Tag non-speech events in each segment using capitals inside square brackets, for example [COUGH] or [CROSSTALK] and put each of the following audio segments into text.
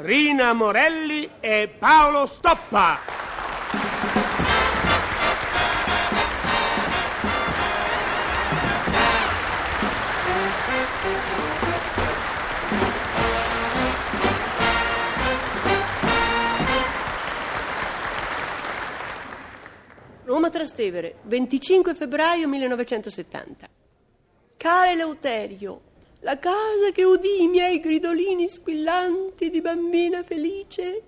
Rina Morelli e Paolo Stoppa. Roma Trastevere, 25 febbraio 1970. Care Eleuterio, la casa che udì i miei gridolini squillanti di bambina felice,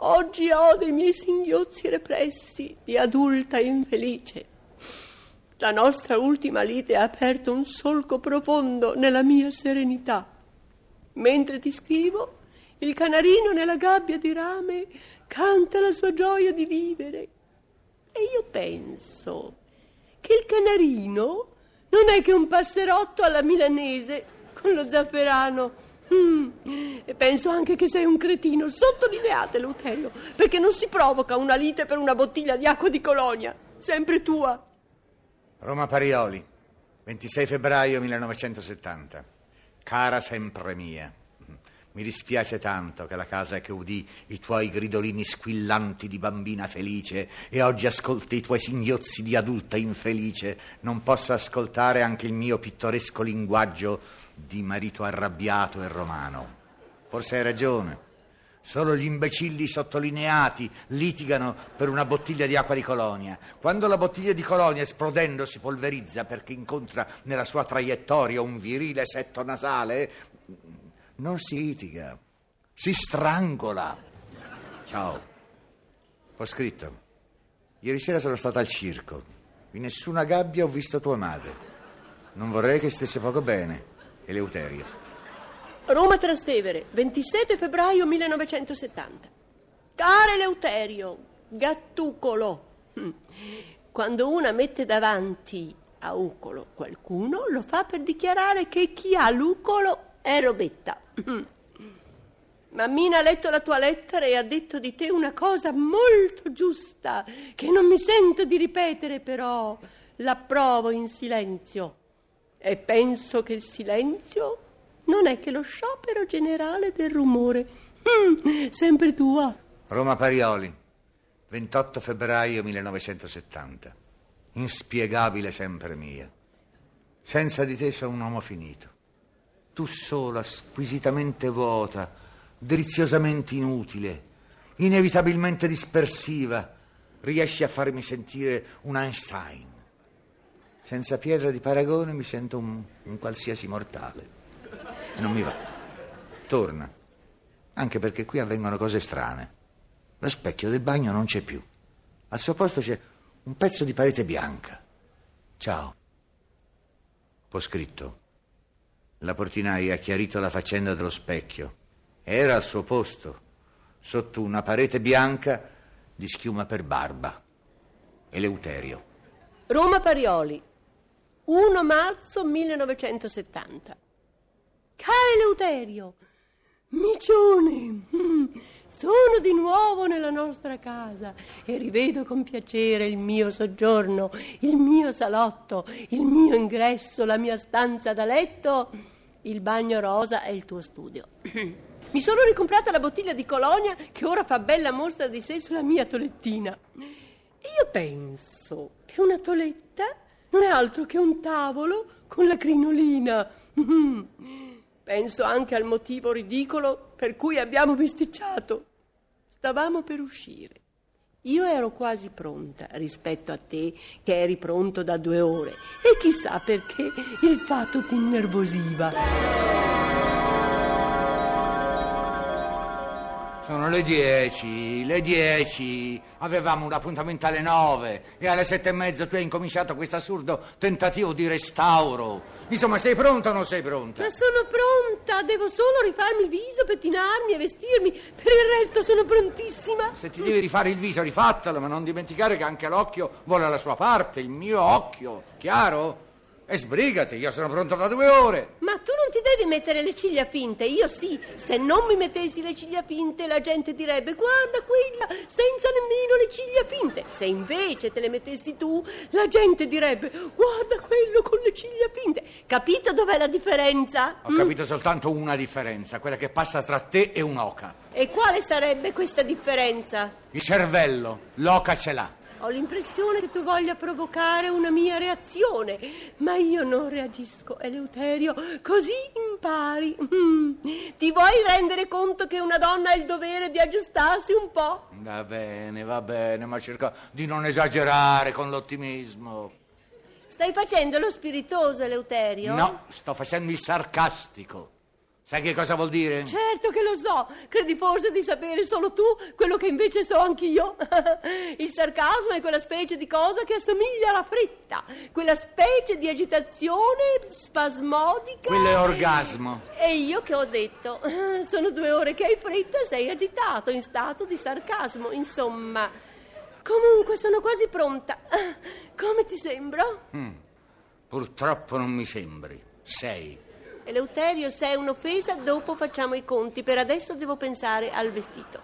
oggi ho dei miei singhiozzi repressi di adulta infelice. La nostra ultima lite ha aperto un solco profondo nella mia serenità. Mentre ti scrivo, il canarino nella gabbia di rame canta la sua gioia di vivere e io penso che il canarino non è che un passerotto alla milanese con lo zafferano. Mm. E penso anche che sei un cretino. Sottolineate, Lutello, perché non si provoca una lite per una bottiglia di acqua di colonia. Sempre tua. Roma Parioli, 26 febbraio 1970. Cara sempre mia. Mi dispiace tanto che la casa che udì i tuoi gridolini squillanti di bambina felice e oggi ascolti i tuoi singhiozzi di adulta infelice non possa ascoltare anche il mio pittoresco linguaggio di marito arrabbiato e romano. Forse hai ragione. Solo gli imbecilli sottolineati litigano per una bottiglia di acqua di colonia. Quando la bottiglia di colonia esplodendo si polverizza perché incontra nella sua traiettoria un virile setto nasale, non si litiga, si strangola. Ciao. Ho scritto. Ieri sera sono stata al circo. In nessuna gabbia ho visto tua madre. Non vorrei che stesse poco bene. Eleuterio. Roma Trastevere, 27 febbraio 1970. Caro Eleuterio, gattucolo. Hm. Quando una mette davanti a Ucolo qualcuno, lo fa per dichiarare che chi ha l'Ucolo è Robetta. Mammina ha letto la tua lettera e ha detto di te una cosa molto giusta, che non mi sento di ripetere, però l'approvo in silenzio. E penso che il silenzio non è che lo sciopero generale del rumore. Mm, sempre tua. Roma Parioli, 28 febbraio 1970. Inspiegabile sempre mia. Senza di te sono un uomo finito tu sola, squisitamente vuota, deliziosamente inutile, inevitabilmente dispersiva, riesci a farmi sentire un Einstein. Senza pietra di paragone mi sento un, un qualsiasi mortale. Non mi va. Torna. Anche perché qui avvengono cose strane. Lo specchio del bagno non c'è più. Al suo posto c'è un pezzo di parete bianca. Ciao. Ho scritto. La portinaia ha chiarito la faccenda dello specchio. Era al suo posto, sotto una parete bianca di schiuma per barba. Eleuterio. Roma Parioli, 1 marzo 1970. Caro Eleuterio, micione, mm, sono di nuovo nella nostra casa e rivedo con piacere il mio soggiorno, il mio salotto, il mio ingresso, la mia stanza da letto, il bagno rosa e il tuo studio. [CLEARS THROAT] Mi sono ricomprata la bottiglia di colonia che ora fa bella mostra di sé sulla mia tolettina. Io penso che una toletta non è altro che un tavolo con la crinolina. [LAUGHS] Penso anche al motivo ridicolo per cui abbiamo bisticciato. Stavamo per uscire. Io ero quasi pronta rispetto a te che eri pronto da due ore e chissà perché il fatto ti innervosiva. Sono le dieci, le dieci. Avevamo un appuntamento alle nove e alle sette e mezza tu hai incominciato questo assurdo tentativo di restauro. Insomma, sei pronta o non sei pronta? Ma sono pronta, devo solo rifarmi il viso, pettinarmi e vestirmi. Per il resto sono prontissima. Se ti devi rifare il viso, rifattelo, ma non dimenticare che anche l'occhio vuole la sua parte, il mio occhio, chiaro? E sbrigati, io sono pronto da due ore. Ma tu non ti devi mettere le ciglia finte, io sì. Se non mi mettessi le ciglia finte, la gente direbbe: Guarda quella, senza nemmeno le ciglia finte. Se invece te le mettessi tu, la gente direbbe: Guarda quello con le ciglia finte. Capito dov'è la differenza? Ho capito soltanto una differenza, quella che passa tra te e un'oca. E quale sarebbe questa differenza? Il cervello, l'oca ce l'ha. Ho l'impressione che tu voglia provocare una mia reazione, ma io non reagisco, Eleuterio, così impari. Mm. Ti vuoi rendere conto che una donna ha il dovere di aggiustarsi un po'? Va bene, va bene, ma cerca di non esagerare con l'ottimismo. Stai facendo lo spiritoso, Eleuterio? No, sto facendo il sarcastico. Sai che cosa vuol dire? Certo che lo so, credi forse di sapere solo tu quello che invece so anch'io. [LAUGHS] Il sarcasmo è quella specie di cosa che assomiglia alla fretta, quella specie di agitazione spasmodica. Quello è orgasmo. E io che ho detto? [LAUGHS] Sono due ore che hai fretta e sei agitato, in stato di sarcasmo, insomma. Comunque sono quasi pronta. [LAUGHS] Come ti sembro? Mm, purtroppo non mi sembri. Sei. Eleuterio, se è un'offesa, dopo facciamo i conti. Per adesso devo pensare al vestito.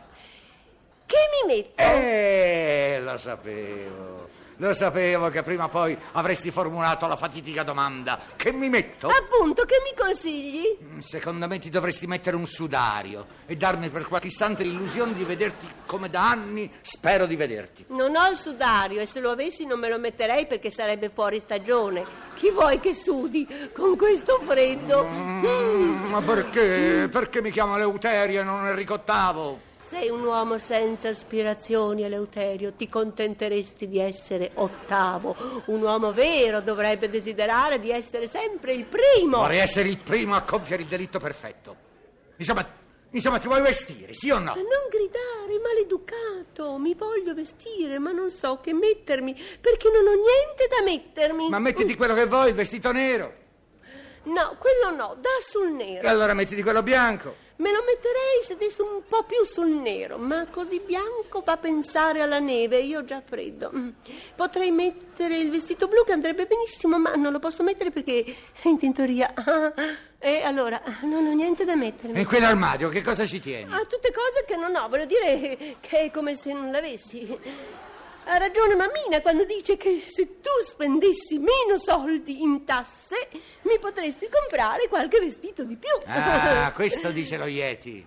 Che mi metto? Eh, lo sapevo. Lo sapevo che prima o poi avresti formulato la fatidica domanda. Che mi metto? Appunto, che mi consigli? Mm, Secondo me ti dovresti mettere un sudario e darmi per qualche istante l'illusione di vederti come da anni spero di vederti. Non ho il sudario e se lo avessi non me lo metterei perché sarebbe fuori stagione. Chi vuoi che sudi con questo freddo? Mm, ma perché? Perché mi chiamo Leuterio e non Enrico VIII? Sei un uomo senza aspirazioni, Eleuterio. Ti contenteresti di essere ottavo. Un uomo vero dovrebbe desiderare di essere sempre il primo. Vorrei essere il primo a compiere il delitto perfetto. Insomma, insomma, ti vuoi vestire, sì o no? Ma non gridare, maleducato. Mi voglio vestire, ma non so che mettermi, perché non ho niente da mettermi. Ma mettiti quello che vuoi, il vestito nero. No, quello no, da sul nero. E allora mettiti quello bianco. Me lo metterei se dessi un po' più sul nero, ma così bianco fa pensare alla neve io ho già freddo. Mm. Potrei mettere il vestito blu che andrebbe benissimo, ma non lo posso mettere perché è in tintoria. [LAUGHS] E allora, non ho niente da mettermi. E quell'armadio che cosa ci tieni? Ah, tutte cose che non ho, voglio dire che è come se non l'avessi. Ha ragione mammina quando dice che se tu spendessi meno soldi in tasse mi potresti comprare qualche vestito di più. Ah, [LAUGHS] questo dice lo Yeti.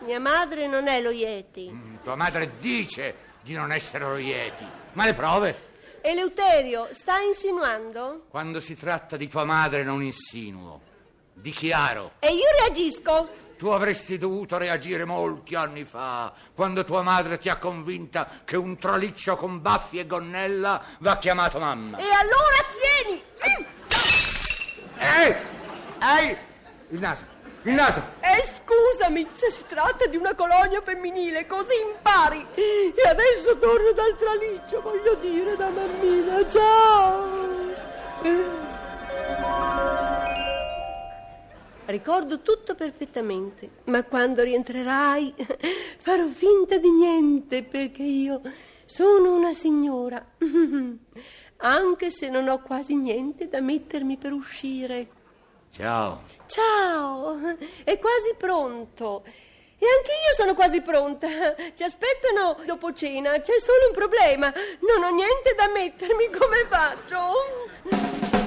Mia madre non è lo Yeti. Mm, Tua madre dice di non essere lo Yeti. Ma le prove? Eleuterio, sta insinuando? Quando si tratta di tua madre non insinuo. Dichiaro. E io reagisco. Tu avresti dovuto reagire molti anni fa, quando tua madre ti ha convinta che un traliccio con baffi e gonnella va chiamato mamma. E allora tieni! Ehi! Ehi! Il naso! Il naso! E scusami, se si tratta di una colonia femminile, così impari. E adesso torno dal traliccio, voglio dire, da mammina. Ciao! Ricordo tutto perfettamente, ma quando rientrerai [LAUGHS] farò finta di niente perché io sono una signora, [LAUGHS] anche se non ho quasi niente da mettermi per uscire. Ciao. Ciao, è quasi pronto. E anche io sono quasi pronta. Ci aspettano dopo cena. C'è solo un problema. Non ho niente da mettermi. Come faccio?